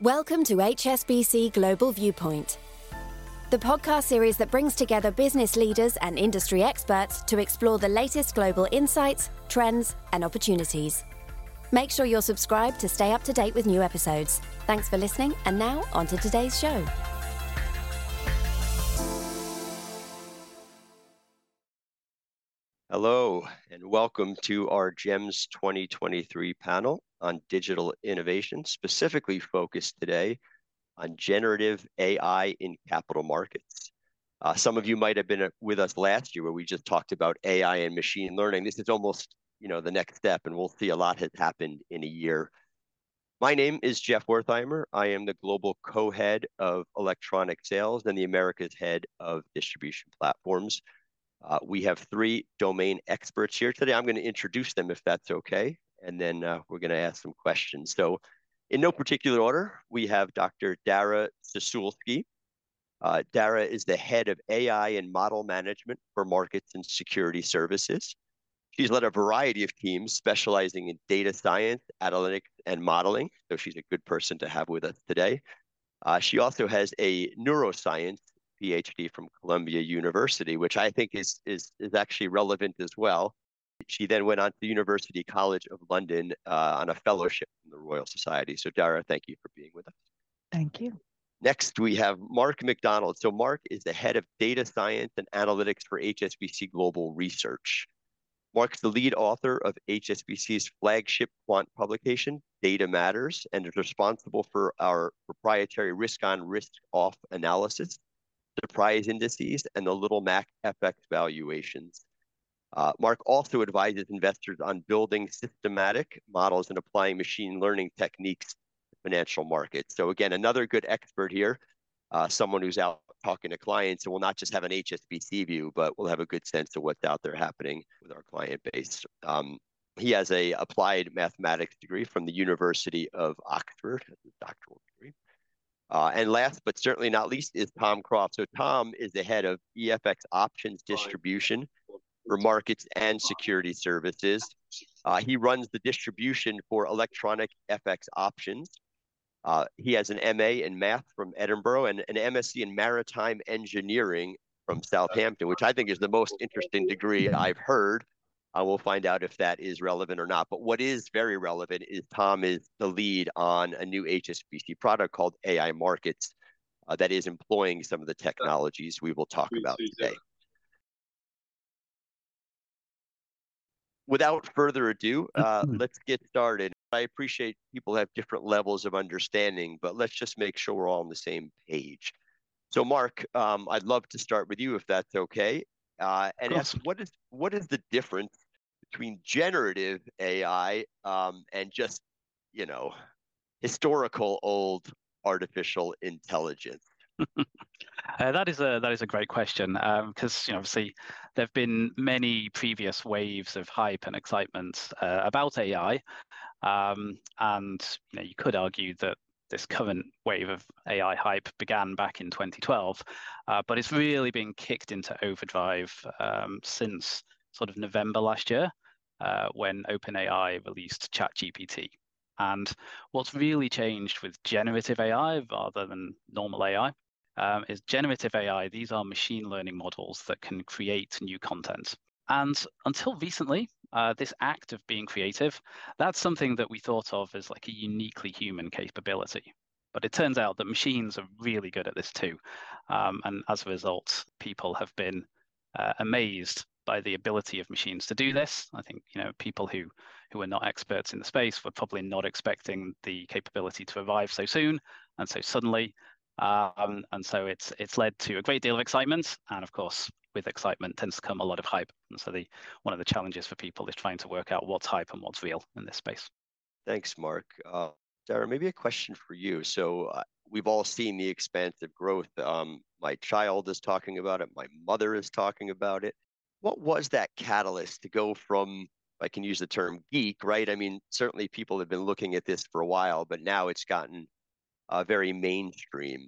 Welcome to HSBC Global Viewpoint, the podcast series that brings together business leaders and industry experts to explore the latest global insights, trends, and opportunities. Make sure you're subscribed to stay up to date with new episodes. Thanks for listening, and now on to today's show. Hello, and welcome to our GEMS 2023 panel on digital innovation, specifically focused today on generative AI in capital markets. Uh, some of you might have been uh, with us last year where we just talked about AI and machine learning. This is almost, you know, the next step, and we'll see a lot has happened in a year. My name is Jeff Wertheimer. I am the global co-head of electronic sales and the Americas head of distribution platforms. Uh, we have three domain experts here today. I'm going to introduce them if that's okay, and then uh, we're going to ask some questions. So, in no particular order, we have Dr. Dara Sosulski. Uh, Dara is the head of AI and model management for markets and security services. She's led a variety of teams specializing in data science, analytics, and modeling. So she's a good person to have with us today. Uh, she also has a neuroscience PhD from Columbia University, which I think is, is, is actually relevant as well. She then went on to the University College of London uh, on a fellowship from the Royal Society. So, Dara, thank you for being with us. Thank you. Next, we have Mark McDonald. So, Mark is the head of data science and analytics for HSBC Global Research. Mark's the lead author of HSBC's flagship quant publication, Data Matters, and is responsible for our proprietary risk on, risk off analysis surprise indices, and the Little Mac FX valuations. Uh, Mark also advises investors on building systematic models and applying machine learning techniques to financial markets. So again, another good expert here, uh, someone who's out talking to clients and will not just have an HSBC view, but will have a good sense of what's out there happening with our client base. Um, he has a applied mathematics degree from the University of Oxford, a doctoral degree. Uh, and last but certainly not least is Tom Croft. So Tom is the head of EFX options distribution for markets and security services. Uh, he runs the distribution for electronic FX options. Uh, he has an MA in math from Edinburgh and an MSc in maritime engineering from Southampton, which I think is the most interesting degree I've heard. Uh, we'll find out if that is relevant or not. But what is very relevant is Tom is the lead on a new HSBC product called AI Markets uh, that is employing some of the technologies we will talk about today. Without further ado, uh, let's get started. I appreciate people have different levels of understanding, but let's just make sure we're all on the same page. So, Mark, um, I'd love to start with you if that's okay, uh, and ask what is what is the difference between generative AI um, and just, you know, historical old artificial intelligence? uh, that is a that is a great question because um, you know obviously there have been many previous waves of hype and excitement uh, about AI, um, and you know you could argue that this current wave of AI hype began back in 2012, uh, but it's really been kicked into overdrive um, since sort of November last year uh, when OpenAI released ChatGPT. And what's really changed with generative AI rather than normal AI um, is generative AI. These are machine learning models that can create new content. And until recently, uh, this act of being creative, that's something that we thought of as like a uniquely human capability. But it turns out that machines are really good at this too. Um, and as a result, people have been uh, amazed by the ability of machines to do this. I think you know people who who are not experts in the space were probably not expecting the capability to arrive so soon and so suddenly. Um, and so it's it's led to a great deal of excitement, and of course, with excitement tends to come a lot of hype. And so the one of the challenges for people is trying to work out what's hype and what's real in this space. Thanks, Mark. Uh, Dara, maybe a question for you. So uh, we've all seen the expansive growth. Um, my child is talking about it. My mother is talking about it what was that catalyst to go from I can use the term geek, right? I mean, certainly people have been looking at this for a while, but now it's gotten uh, very mainstream. Do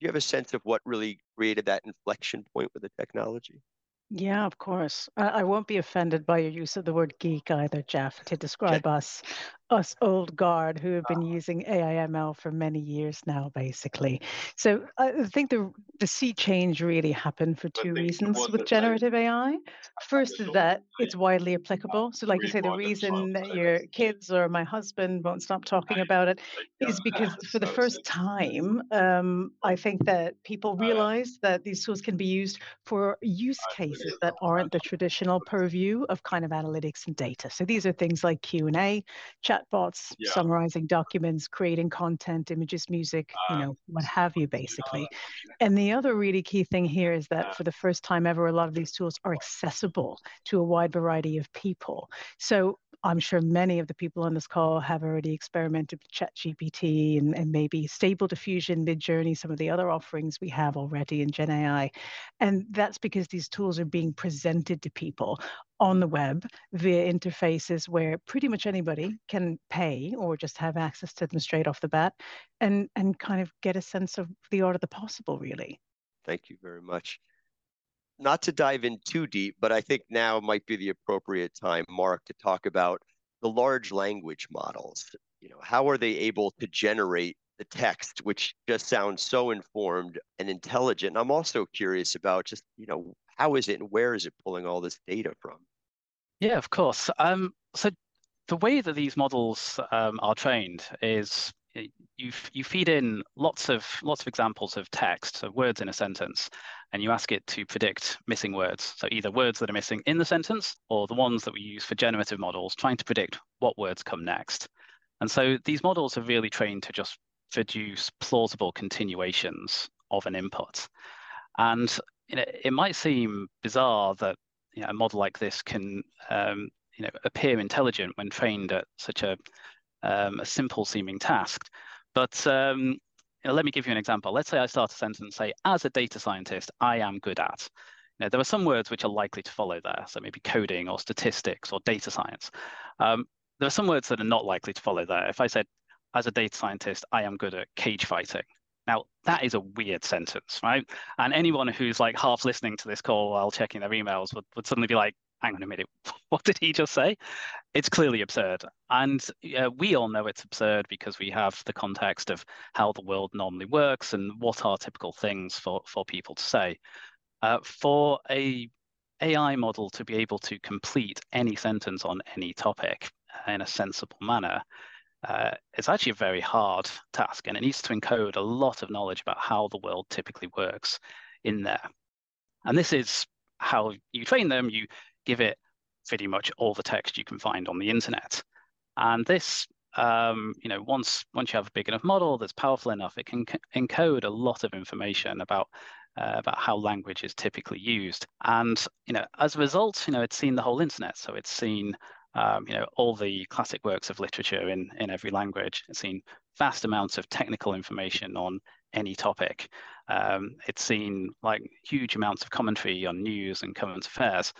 you have a sense of what really created that inflection point with the technology? Yeah, of course. I, I won't be offended by your use of the word geek either, Jeff, to describe us. Us old guard who have been using AIML for many years now, basically. So I think the the sea change really happened for two reasons with generative AI. First is that it's widely applicable. So, like you say, the reason that your kids or my husband won't stop talking about it is because for the first time, um, I think that people realize that these tools can be used for use cases that aren't the traditional purview of kind of analytics and data. So these are things like Q and A, chatbots, yeah. summarizing documents, creating content, images, music, you know, what have you, basically. And the other really key thing here is that for the first time ever, a lot of these tools are accessible to a wide variety of people. So I'm sure many of the people on this call have already experimented with ChatGPT and, and maybe Stable Diffusion, Midjourney, some of the other offerings we have already in Gen AI. And that's because these tools are being presented to people on the web via interfaces where pretty much anybody can pay or just have access to them straight off the bat and, and kind of get a sense of the art of the possible, really. Thank you very much not to dive in too deep, but I think now might be the appropriate time, Mark, to talk about the large language models. You know, how are they able to generate the text, which just sounds so informed and intelligent? And I'm also curious about just, you know, how is it and where is it pulling all this data from? Yeah, of course. Um, so the way that these models um, are trained is you you feed in lots of lots of examples of text, so words in a sentence, and you ask it to predict missing words. So either words that are missing in the sentence or the ones that we use for generative models, trying to predict what words come next. And so these models are really trained to just produce plausible continuations of an input. And you know, it might seem bizarre that you know, a model like this can um, you know, appear intelligent when trained at such a um, a simple seeming task. But um, you know, let me give you an example. Let's say I start a sentence, say, as a data scientist, I am good at. Know, there are some words which are likely to follow there, so maybe coding or statistics or data science. Um, there are some words that are not likely to follow there. If I said, as a data scientist, I am good at cage fighting. Now, that is a weird sentence, right? And anyone who's like half listening to this call while checking their emails would, would suddenly be like, hang on a minute, what did he just say? It's clearly absurd. And uh, we all know it's absurd because we have the context of how the world normally works and what are typical things for, for people to say. Uh, for a AI model to be able to complete any sentence on any topic in a sensible manner, uh, it's actually a very hard task and it needs to encode a lot of knowledge about how the world typically works in there. And this is how you train them. You give it pretty much all the text you can find on the internet. And this, um, you know, once once you have a big enough model that's powerful enough, it can encode a lot of information about uh, about how language is typically used. And you know, as a result, you know, it's seen the whole internet. So it's seen um, you know all the classic works of literature in in every language. It's seen vast amounts of technical information on any topic. Um, it's seen like huge amounts of commentary on news and current affairs.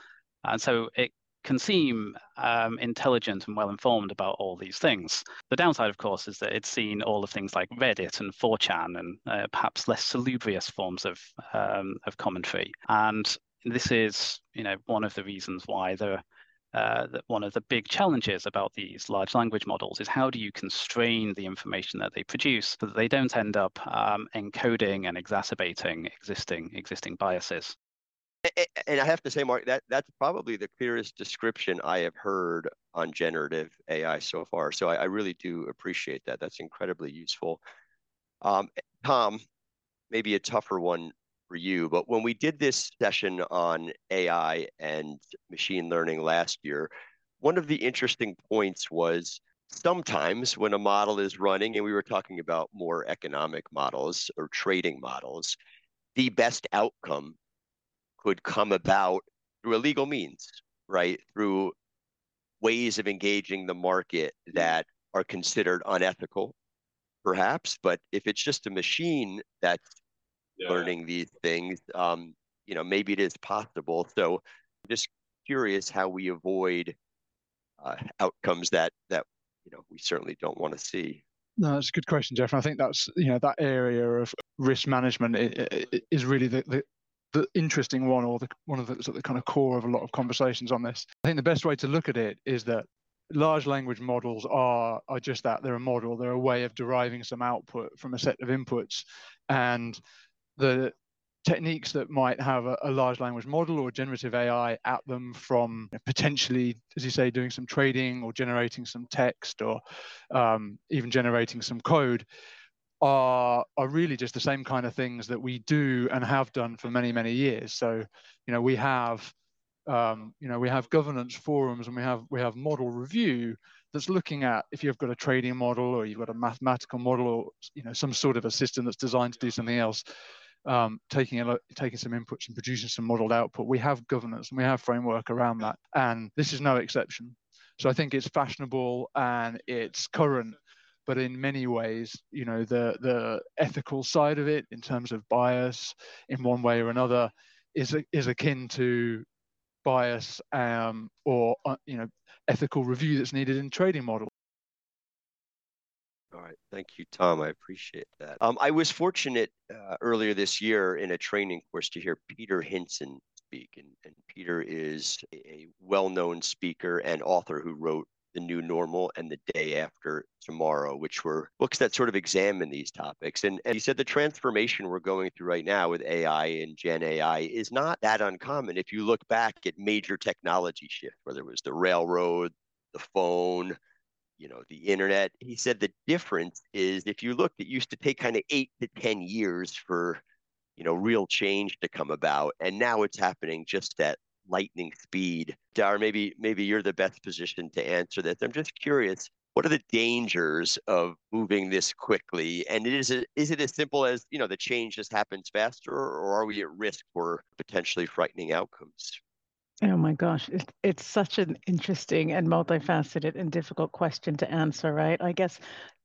And so it can seem um, intelligent and well informed about all these things. The downside, of course, is that it's seen all of things like Reddit and 4chan and uh, perhaps less salubrious forms of um, of commentary. And this is, you know, one of the reasons why the uh, one of the big challenges about these large language models is how do you constrain the information that they produce so that they don't end up um, encoding and exacerbating existing existing biases. And I have to say, Mark, that that's probably the clearest description I have heard on generative AI so far. So I, I really do appreciate that. That's incredibly useful. Um, Tom, maybe a tougher one for you, but when we did this session on AI and machine learning last year, one of the interesting points was sometimes when a model is running, and we were talking about more economic models or trading models, the best outcome could come about through illegal means, right? Through ways of engaging the market that are considered unethical, perhaps. But if it's just a machine that's yeah. learning these things, um, you know, maybe it is possible. So I'm just curious how we avoid uh, outcomes that that you know we certainly don't want to see. No, that's a good question, Jeff. And I think that's you know that area of risk management is really the, the, the interesting one or the one of the, at the kind of core of a lot of conversations on this. I think the best way to look at it is that large language models are are just that. They're a model. They're a way of deriving some output from a set of inputs. And the techniques that might have a, a, large language model or generative AI at them from potentially, as you say, doing some trading or generating some text or um, even generating some code are are really just the same kind of things that we do and have done for many many years. So, you know, we have um, you know we have governance forums and we have we have model review that's looking at if you've got a trading model or you've got a mathematical model or you know some sort of a system that's designed to do something else um, taking a taking some inputs and producing some modeled output. We have governance and we have framework around that. And this is no exception. So i think it's fashionable and it's current but in many ways you know the the ethical side of it in terms of bias in one way or another is is akin to bias um, or uh, you know ethical review that's needed in trading models. All right, thank you, Tom. I appreciate that. Um, I was fortunate uh, earlier this year in a training course to hear Peter Hinssen speak, and, and Peter is a well-known speaker and author who wrote the New Normal and The Day After Tomorrow, which were books that sort of examine these topics. And, and he said the transformation we're going through right now with AI and Gen AI is not that uncommon. If you look back at major technology shifts, whether it was the railroad, the phone, you know, the internet, he said the difference is if you looked, it used to take kind of eight to 10 years for, you know, real change to come about. And now it's happening just at lightning speed. Dar, maybe maybe you're the best position to answer this. I'm just curious, what are the dangers of moving this quickly? And is it is it as simple as you know the change just happens faster, or are we at risk for potentially frightening outcomes? Oh my gosh, it's such an interesting and multifaceted and difficult question to answer, right? I guess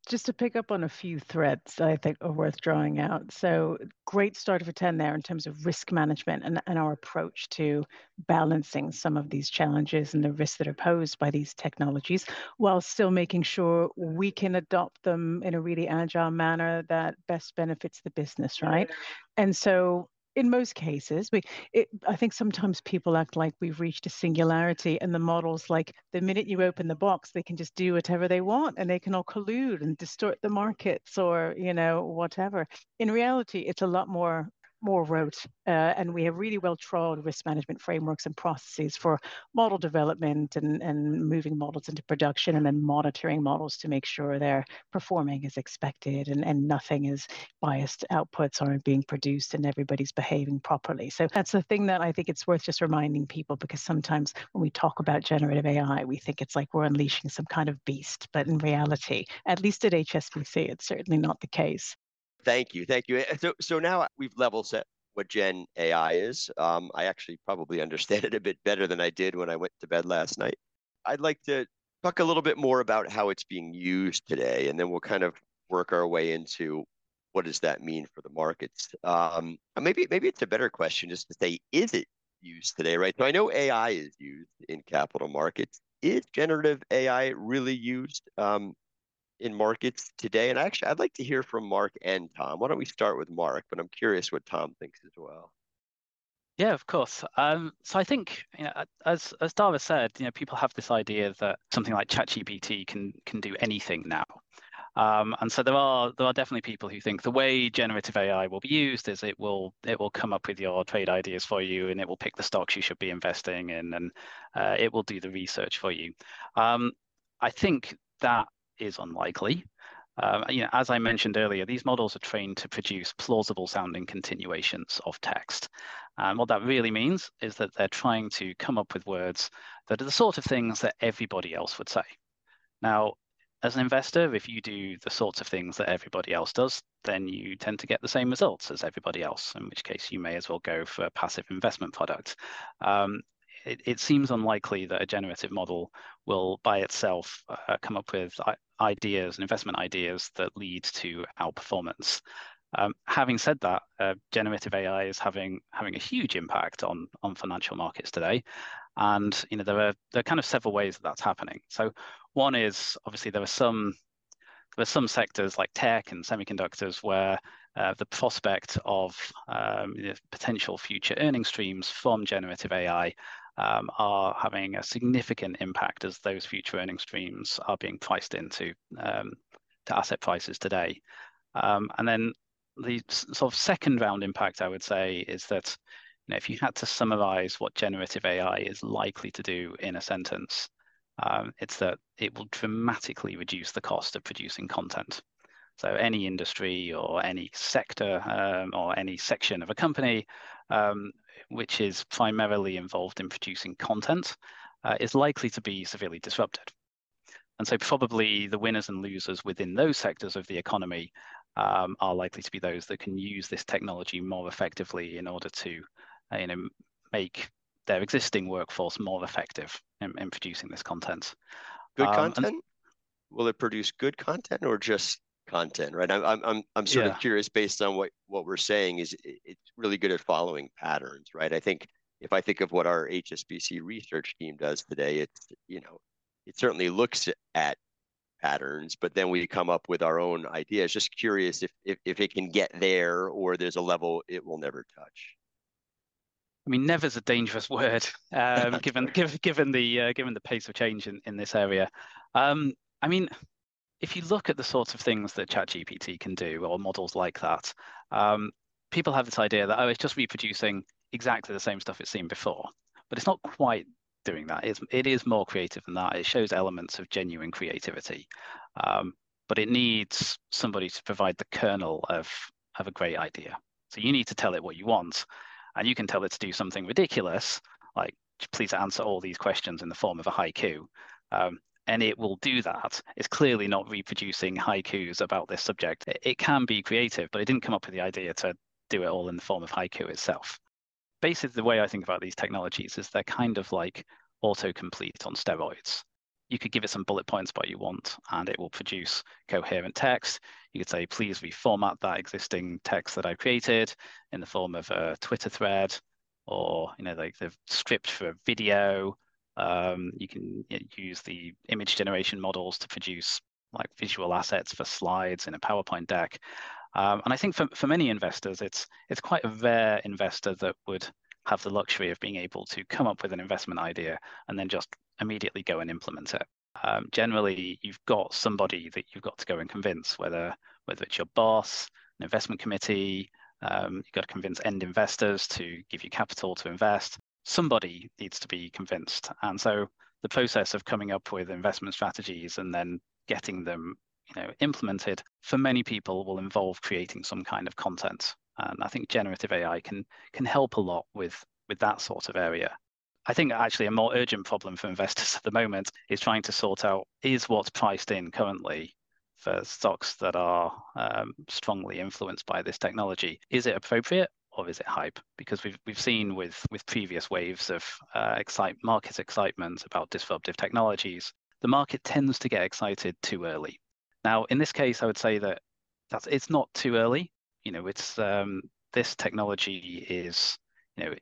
just to pick up on a few threads that I think are worth drawing out. So great start for Tom there in terms of risk management and, and our approach to balancing some of these challenges and the risks that are posed by these technologies while still making sure we can adopt them in a really agile manner that best benefits the business, right? And so in most cases we it, i think sometimes people act like we've reached a singularity and the models like the minute you open the box they can just do whatever they want and they can all collude and distort the markets or you know whatever. In reality it's a lot more more rote. Uh, and we have really well trod risk management frameworks and processes for model development and, and moving models into production and then monitoring models to make sure they're performing as expected and, and nothing is biased outputs aren't being produced and everybody's behaving properly. So that's the thing that I think it's worth just reminding people because sometimes when we talk about generative AI, we think it's like we're unleashing some kind of beast. But in reality, at least at HSBC, it's certainly not the case. Thank you, thank you. So, so now we've level set what Gen AI is. Um, I actually probably understand it a bit better than I did when I went to bed last night. I'd like to talk a little bit more about how it's being used today, and then we'll kind of work our way into what does that mean for the markets. Um, maybe maybe it's a better question just to say, is it used today? Right. So I know AI is used in capital markets. Is generative AI really used? Um, in markets today? And actually, I'd like to hear from Mark and Tom. Why don't we start with Mark? But I'm curious what Tom thinks as well. Yeah, of course. Um, so I think, you know, as as Dara said, you know, people have this idea that something like ChatGPT can can do anything now. Um, and so there are there are definitely people who think the way generative AI will be used is it will it will come up with your trade ideas for you and it will pick the stocks you should be investing in and uh, it will do the research for you. Um, I think that is unlikely. Um, you know, as I mentioned earlier, these models are trained to produce plausible sounding continuations of text. And what that really means is that they're trying to come up with words that are the sort of things that everybody else would say. Now, as an investor, if you do the sorts of things that everybody else does, then you tend to get the same results as everybody else, in which case you may as well go for a passive investment product. Um, it, it, seems unlikely that a generative model will by itself uh, come up with ideas and investment ideas that lead to outperformance. Um, having said that, uh, generative AI is having having a huge impact on on financial markets today, and you know there are there are kind of several ways that that's happening. So one is obviously there are some there are some sectors like tech and semiconductors where uh, the prospect of um, you know, potential future earning streams from generative AI um, are having a significant impact as those future earning streams are being priced into um, to asset prices today. Um, and then the sort of second round impact, I would say, is that you know, if you had to summarize what generative AI is likely to do in a sentence, um, it's that it will dramatically reduce the cost of producing content. So any industry or any sector um, or any section of a company um, which is primarily involved in producing content uh, is likely to be severely disrupted. And so probably the winners and losers within those sectors of the economy um, are likely to be those that can use this technology more effectively in order to uh, you know, make their existing workforce more effective in, in producing this content. Good um, content? And, Will it produce good content or just content? Right. I'm I'm I'm sort yeah. of curious based on what what we're saying is it's really good at following patterns, right? I think if I think of what our HSBC research team does today, it's you know it certainly looks at patterns, but then we come up with our own ideas. Just curious if, if, if it can get there or there's a level it will never touch. I mean, never is a dangerous word, um, given given given the uh, given the pace of change in, in this area. Um, I mean, if you look at the sorts of things that ChatGPT can do, or models like that, um, people have this idea that oh, it's just reproducing exactly the same stuff it's seen before, but it's not quite doing that. It's, it is more creative than that. It shows elements of genuine creativity, um, but it needs somebody to provide the kernel of, of a great idea. So you need to tell it what you want, and you can tell it to do something ridiculous, like please answer all these questions in the form of a haiku. Um, and it will do that. It's clearly not reproducing haikus about this subject. It, it can be creative, but it didn't come up with the idea to do it all in the form of haiku itself basically the way I think about these technologies is they're kind of like autocomplete on steroids. You could give it some bullet points what you want, and it will produce coherent text. You could say, please reformat that existing text that I created in the form of a Twitter thread, or you know, like the script for a video. Um, you can use the image generation models to produce like visual assets for slides in a PowerPoint deck. Um, and I think for, for many investors, it's it's quite a rare investor that would have the luxury of being able to come up with an investment idea and then just immediately go and implement it. Um, generally, you've got somebody that you've got to go and convince, whether whether it's your boss, an investment committee, um, you've got to convince end investors to give you capital to invest. Somebody needs to be convinced, and so the process of coming up with investment strategies and then getting them you know implemented for many people will involve creating some kind of content. And i think generative ai can can help a lot with with that sort of area. I think actually a more urgent problem for investors at the moment is trying to sort out is what's priced in currently for stocks that are um, strongly influenced by this technology is it appropriate or is it hype? Because we've we've seen with with previous waves of uh, excite market excitement about disruptive technologies, the market tends to get excited too early. Now, in this case, I would say that that's it's not too early. You know, it's um, this technology is, you know,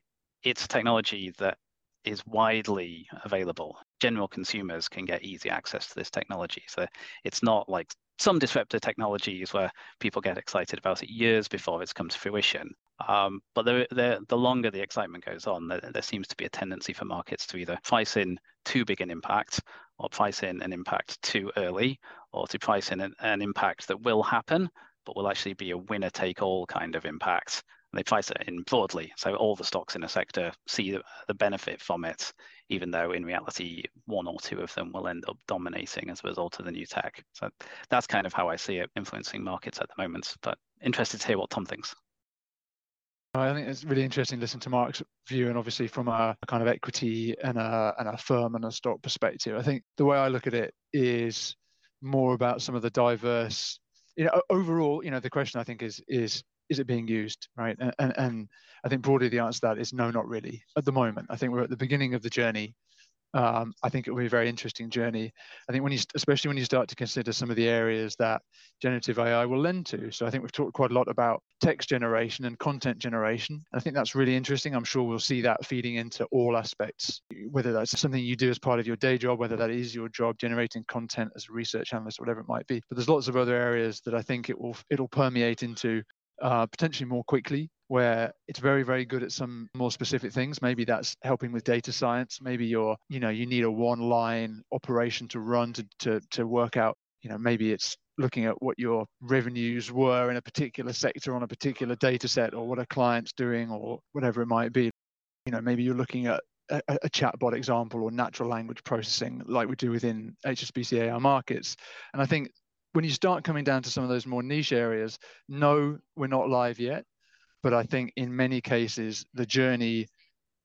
it's technology that is widely available. General consumers can get easy access to this technology. So it's not like some disruptive technologies where people get excited about it years before it's come to fruition. Um, but the, the, the longer the excitement goes on, there, there seems to be a tendency for markets to either price in too big an impact or price in an impact too early or to price in an, an impact that will happen, but will actually be a winner take all kind of impact. And they price it in broadly. So all the stocks in a sector see the, the benefit from it, even though in reality, one or two of them will end up dominating as a result of the new tech. So that's kind of how I see it influencing markets at the moment. But interested to hear what Tom thinks. I think it's really interesting to listen to Mark's view, and obviously from a, a, kind of equity and a, and a firm and a stock perspective. I think the way I look at it is more about some of the diverse. You know, overall, you know, the question I think is is is it being used, right? And and, and I think broadly the answer to that is no, not really at the moment. I think we're at the beginning of the journey um, I think it will be a very interesting journey. I think when you, especially when you start to consider some of the areas that generative AI will lend to. So I think we've talked quite a lot about text generation and content generation. I think that's really interesting. I'm sure we'll see that feeding into all aspects, whether that's something you do as part of your day job, whether that is your job generating content as a research analyst, or whatever it might be. But there's lots of other areas that I think it will it'll permeate into uh, potentially more quickly where it's very very good at some more specific things. Maybe that's helping with data science. Maybe you're you know you need a one line operation to run to to, to work out you know maybe it's looking at what your revenues were in a particular sector on a particular data set or what a client's doing or whatever it might be. You know maybe you're looking at a, a chatbot example or natural language processing like we do within hsbc ai markets. And i think when you start coming down to some of those more niche areas no we're not live yet but I think in many cases, the journey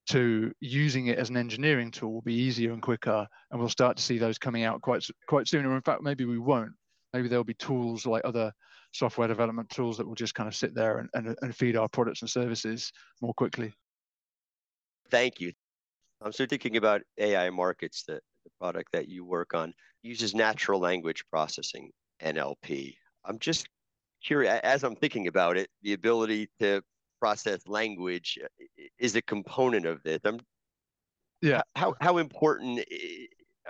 to using it as an engineering tool will be easier and quicker, and we'll start to see those coming out quite quite soon. Or in fact, maybe we won't. Maybe there'll be tools like other software development tools that will just kind of sit there and, and, and feed our products and services more quickly. Thank you. I'm so thinking about AI markets, the, the product that you work on uses natural language processing, NLP. I'm just curious as I'm thinking about it, the ability to process language is a component of this. I'm, yeah. How how important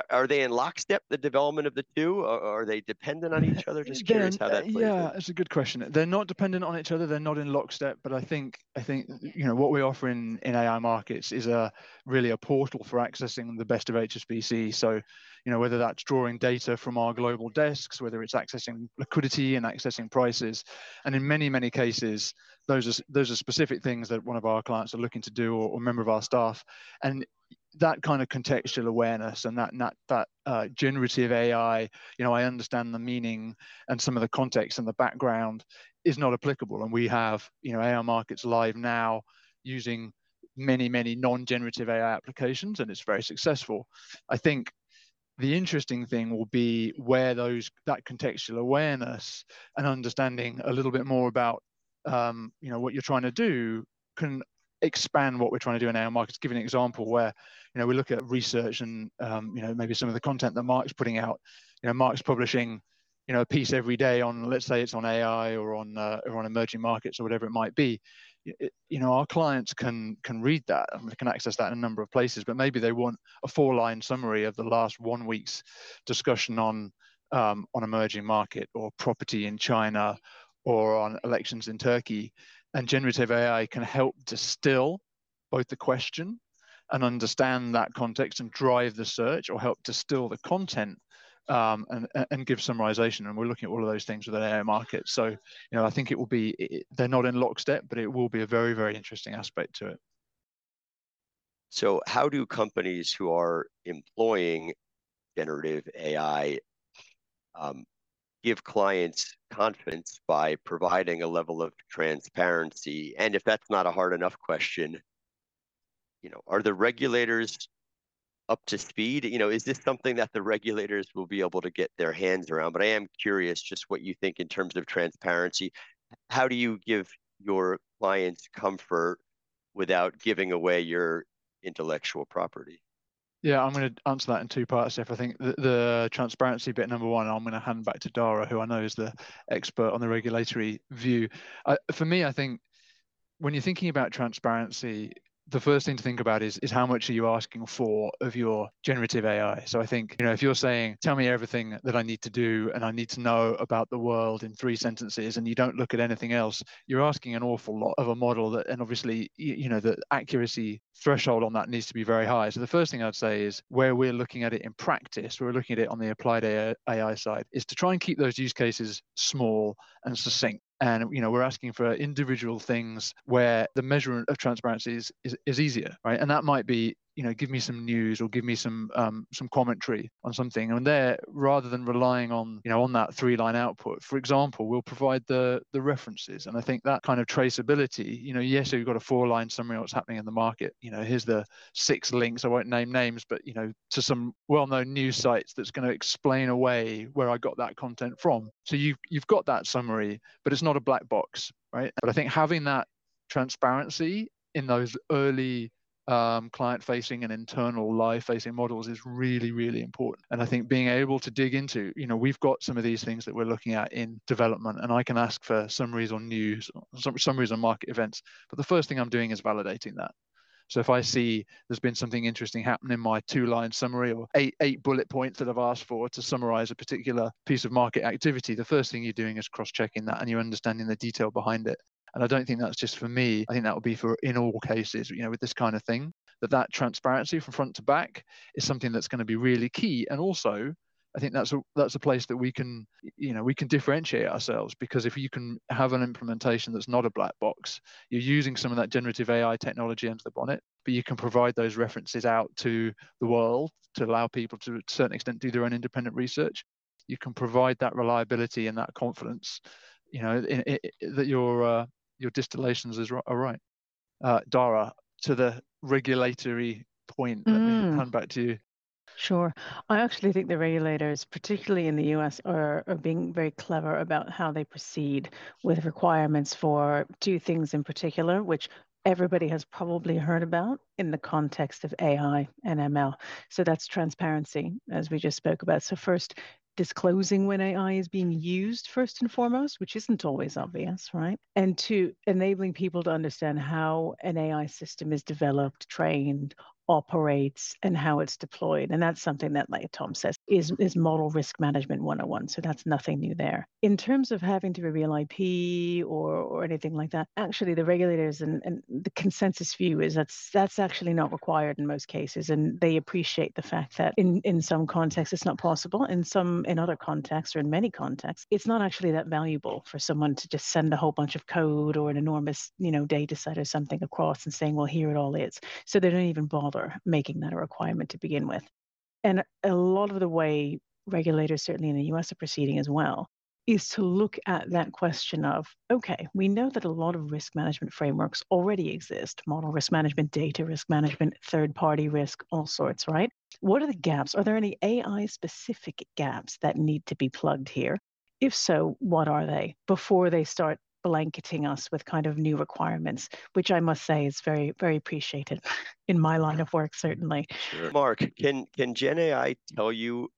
are they in lockstep the development of the two? Or are they dependent on each other? Just curious how that plays yeah it's a good question. They're not dependent on each other. They're not in lockstep. But i think i think you know what we offer in in ai markets is a really a portal for accessing the best of hsbc so you know whether that's drawing data from our global desks whether it's accessing liquidity and accessing prices. And in many many cases those are those are specific things that one of our clients are looking to do or, or a member of our staff. And that kind of contextual awareness and that that, that uh, generative AI, you know, I understand the meaning and some of the context and the background is not applicable. And we have, you know, AI markets live now using many, many non-generative AI applications, and it's very successful. I think the interesting thing will be where those that contextual awareness and understanding a little bit more about um, you know what you're trying to do can expand what we're trying to do in our markets. Give an example where, you know, we look at research and, um, you know, maybe some of the content that Mark's putting out. You know, Mark's publishing, you know, a piece every day on, let's say it's on AI or on uh, or on emerging markets or whatever it might be. It, you know, our clients can can read that and can access that in a number of places. But maybe they want a four-line summary of the last one week's discussion on um, on emerging market or property in China or on elections in Turkey and generative AI can help distill both the question and understand that context and drive the search or help distill the content um, and, and give summarization. And we're looking at all of those things with an AI market. So, you know, I think it will be, it, they're not in lockstep, but it will be a very, very interesting aspect to it. So, how do companies who are employing generative AI um, give clients confidence by providing a level of transparency? And if that's not a hard enough question, you know, are the regulators up to speed? You know, is this something that the regulators will be able to get their hands around? But I am curious just what you think in terms of transparency. How do you give your clients comfort without giving away your intellectual property? Yeah, I'm going to answer that in two parts. If I think the, the, transparency bit, number one, I'm going to hand back to Dara, who I know is the expert on the regulatory view. For me, I think when you're thinking about transparency, the first thing to think about is is how much are you asking for of your generative AI. So I think you know if you're saying tell me everything that I need to do and I need to know about the world in three sentences and you don't look at anything else, you're asking an awful lot of a model that and obviously you know the accuracy threshold on that needs to be very high. So the first thing I'd say is where we're looking at it in practice, we're looking at it on the applied AI side, is to try and keep those use cases small and succinct. And you know we're asking for individual things where the measurement of transparency is, is, is easier right? And that might be you know give me some news or give me some um, some commentary on something. And there rather than relying on you know on that three line output for example we'll provide the the references. And i think that kind of traceability you know yes you've got a four line summary of what's happening in the market. You know here's the six links. I won't name names but you know to some well-known news sites that's going to explain away where i got that content from. So you you've got that summary but it's not a black box right? But i think having that transparency in those early um, client facing and internal live facing models is really, really important. And I think being able to dig into, you know, we've got some of these things that we're looking at in development, and I can ask for summaries on news, summaries on market events. But the first thing I'm doing is validating that. So if I see there's been something interesting happen in my two-line summary or eight eight bullet points that I've asked for to summarize a particular piece of market activity, the first thing you're doing is cross-checking that and you're understanding the detail behind it. And I don't think that's just for me. I think that would be for in all cases, you know, with this kind of thing, that that transparency from front to back is something that's going to be really key. And also, I think that's a that's a place that we can you know we can differentiate ourselves because if you can have an implementation that's not a black box, you're using some of that generative AI technology under the bonnet, but you can provide those references out to the world to allow people to a certain extent do their own independent research. You can provide that reliability and that confidence, you know, in, in, that your uh, your distillations is, are right. Uh, Dara, to the regulatory point, let mm. me hand back to you. Sure. I actually think the regulators, particularly in the US, are, are being very clever about how they proceed with requirements for two things in particular, which everybody has probably heard about in the context of AI and ML. So that's transparency, as we just spoke about. So, first, disclosing when AI is being used first and foremost, which isn't always obvious, right? And to enabling people to understand how an AI system is developed, trained, operates and how it's deployed. And that's something that, like Tom says, is, is model risk management 101. So that's nothing new there. In terms of having to reveal IP or, or anything like that, actually the regulators and, and the consensus view is that's that's actually not required in most cases. And they appreciate the fact that in, in some contexts it's not possible. In some in other contexts or in many contexts, it's not actually that valuable for someone to just send a whole bunch of code or an enormous, you know, data set or something across and saying, well, here it all is. So they don't even bother making that a requirement to begin with. And a lot of the way regulators, certainly in the US, are proceeding as well, is to look at that question of okay, we know that a lot of risk management frameworks already exist model risk management, data risk management, third party risk, all sorts, right? What are the gaps? Are there any AI specific gaps that need to be plugged here? If so, what are they before they start blanketing us with kind of new requirements, which I must say is very, very appreciated in my line of work, certainly. Sure. Mark, can can Gen AI tell you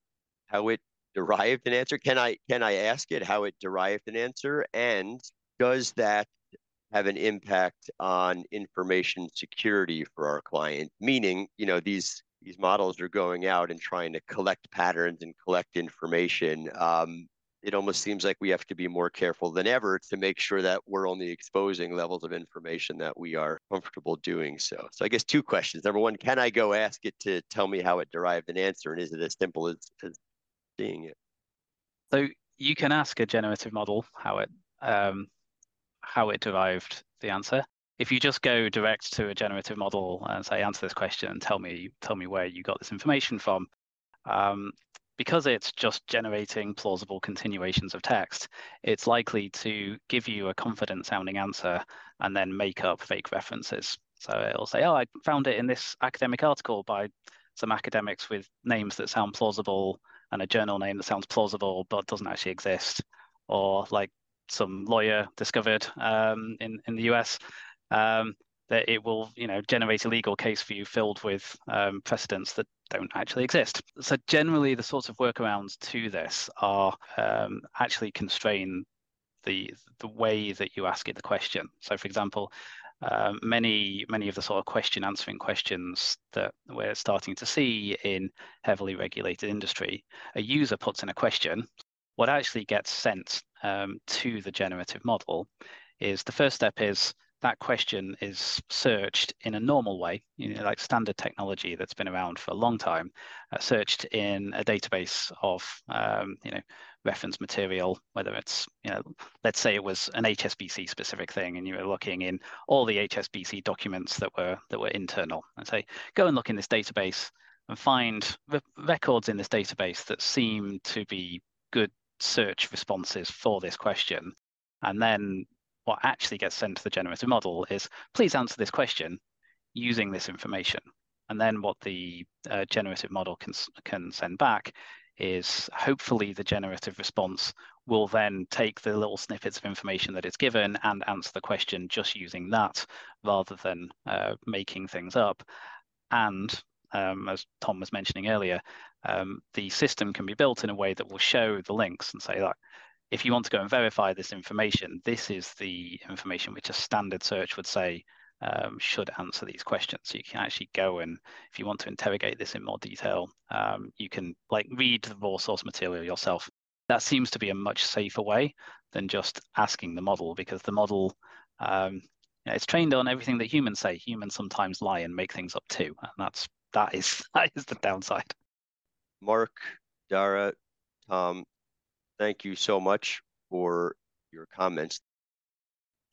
how it derived an answer? Can I can I ask it how it derived an answer? And does that have an impact on information security for our client? Meaning, you know, these these models are going out and trying to collect patterns and collect information. Um, it almost seems like we have to be more careful than ever to make sure that we're only exposing levels of information that we are comfortable doing so. So I guess two questions. Number one, can I go ask it to tell me how it derived an answer? And is it as simple as, as seeing it? So you can ask a generative model how it um, how it derived the answer. If you just go direct to a generative model and say, answer this question and tell me tell me where you got this information from, um, because it's just generating plausible continuations of text, it's likely to give you a confident sounding answer and then make up fake references. So it'll say, oh, I found it in this academic article by some academics with names that sound plausible and a journal name that sounds plausible but doesn't actually exist. Or like some lawyer discovered um, in, in the US um, that it will you know generate a legal case for you filled with um, precedents that don't actually exist. So generally, the sorts of workarounds to this are um, actually constrain the the way that you ask it the question. So, for example, um, many many of the sort of question answering questions that we're starting to see in heavily regulated industry, a user puts in a question. What actually gets sent um, to the generative model is the first step is that question is searched in a normal way, you know, like standard technology that's been around for a long time, uh, searched in a database of, um, you know, reference material, whether it's, you know, let's say it was an HSBC specific thing, and you were looking in all the HSBC documents that were that were internal, and say, go and look in this database and find re- records in this database that seem to be good search responses for this question, and then what actually gets sent to the generative model is please answer this question using this information. And then what the uh, generative model can, can send back is hopefully the generative response will then take the little snippets of information that it's given and answer the question just using that rather than uh, making things up. And um, as Tom was mentioning earlier, um, the system can be built in a way that will show the links and say, like, if you want to go and verify this information, this is the information which a standard search would say um, should answer these questions. So you can actually go and, if you want to interrogate this in more detail, um, you can like read the raw source material yourself. That seems to be a much safer way than just asking the model because the model Um, it's trained on everything that humans say. Humans sometimes lie and make things up too, and that's that is that is the downside. Mark, Dara, Tom, thank you so much for your comments.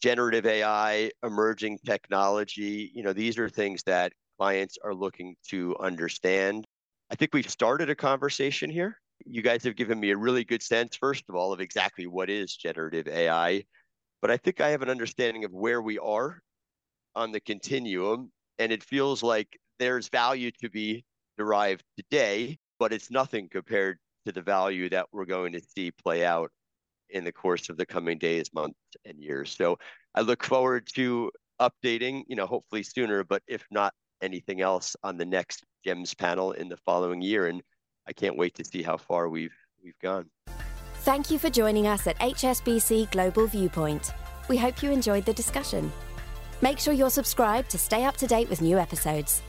Generative AI, emerging technology, you know, these are things that clients are looking to understand. I think we've started a conversation here. You guys have given me a really good sense, first of all, of exactly what is generative AI. But I think I have an understanding of where we are on the continuum. And it feels like there's value to be derived today, but it's nothing compared to the value that we're going to see play out in the course of the coming days, months, and years. So I look forward to updating, you know, hopefully sooner, but if not anything else on the next GEMS panel in the following year. And I can't wait to see how far we've we've gone. Thank you for joining us at HSBC Global Viewpoint. We hope you enjoyed the discussion. Make sure you're subscribed to stay up to date with new episodes.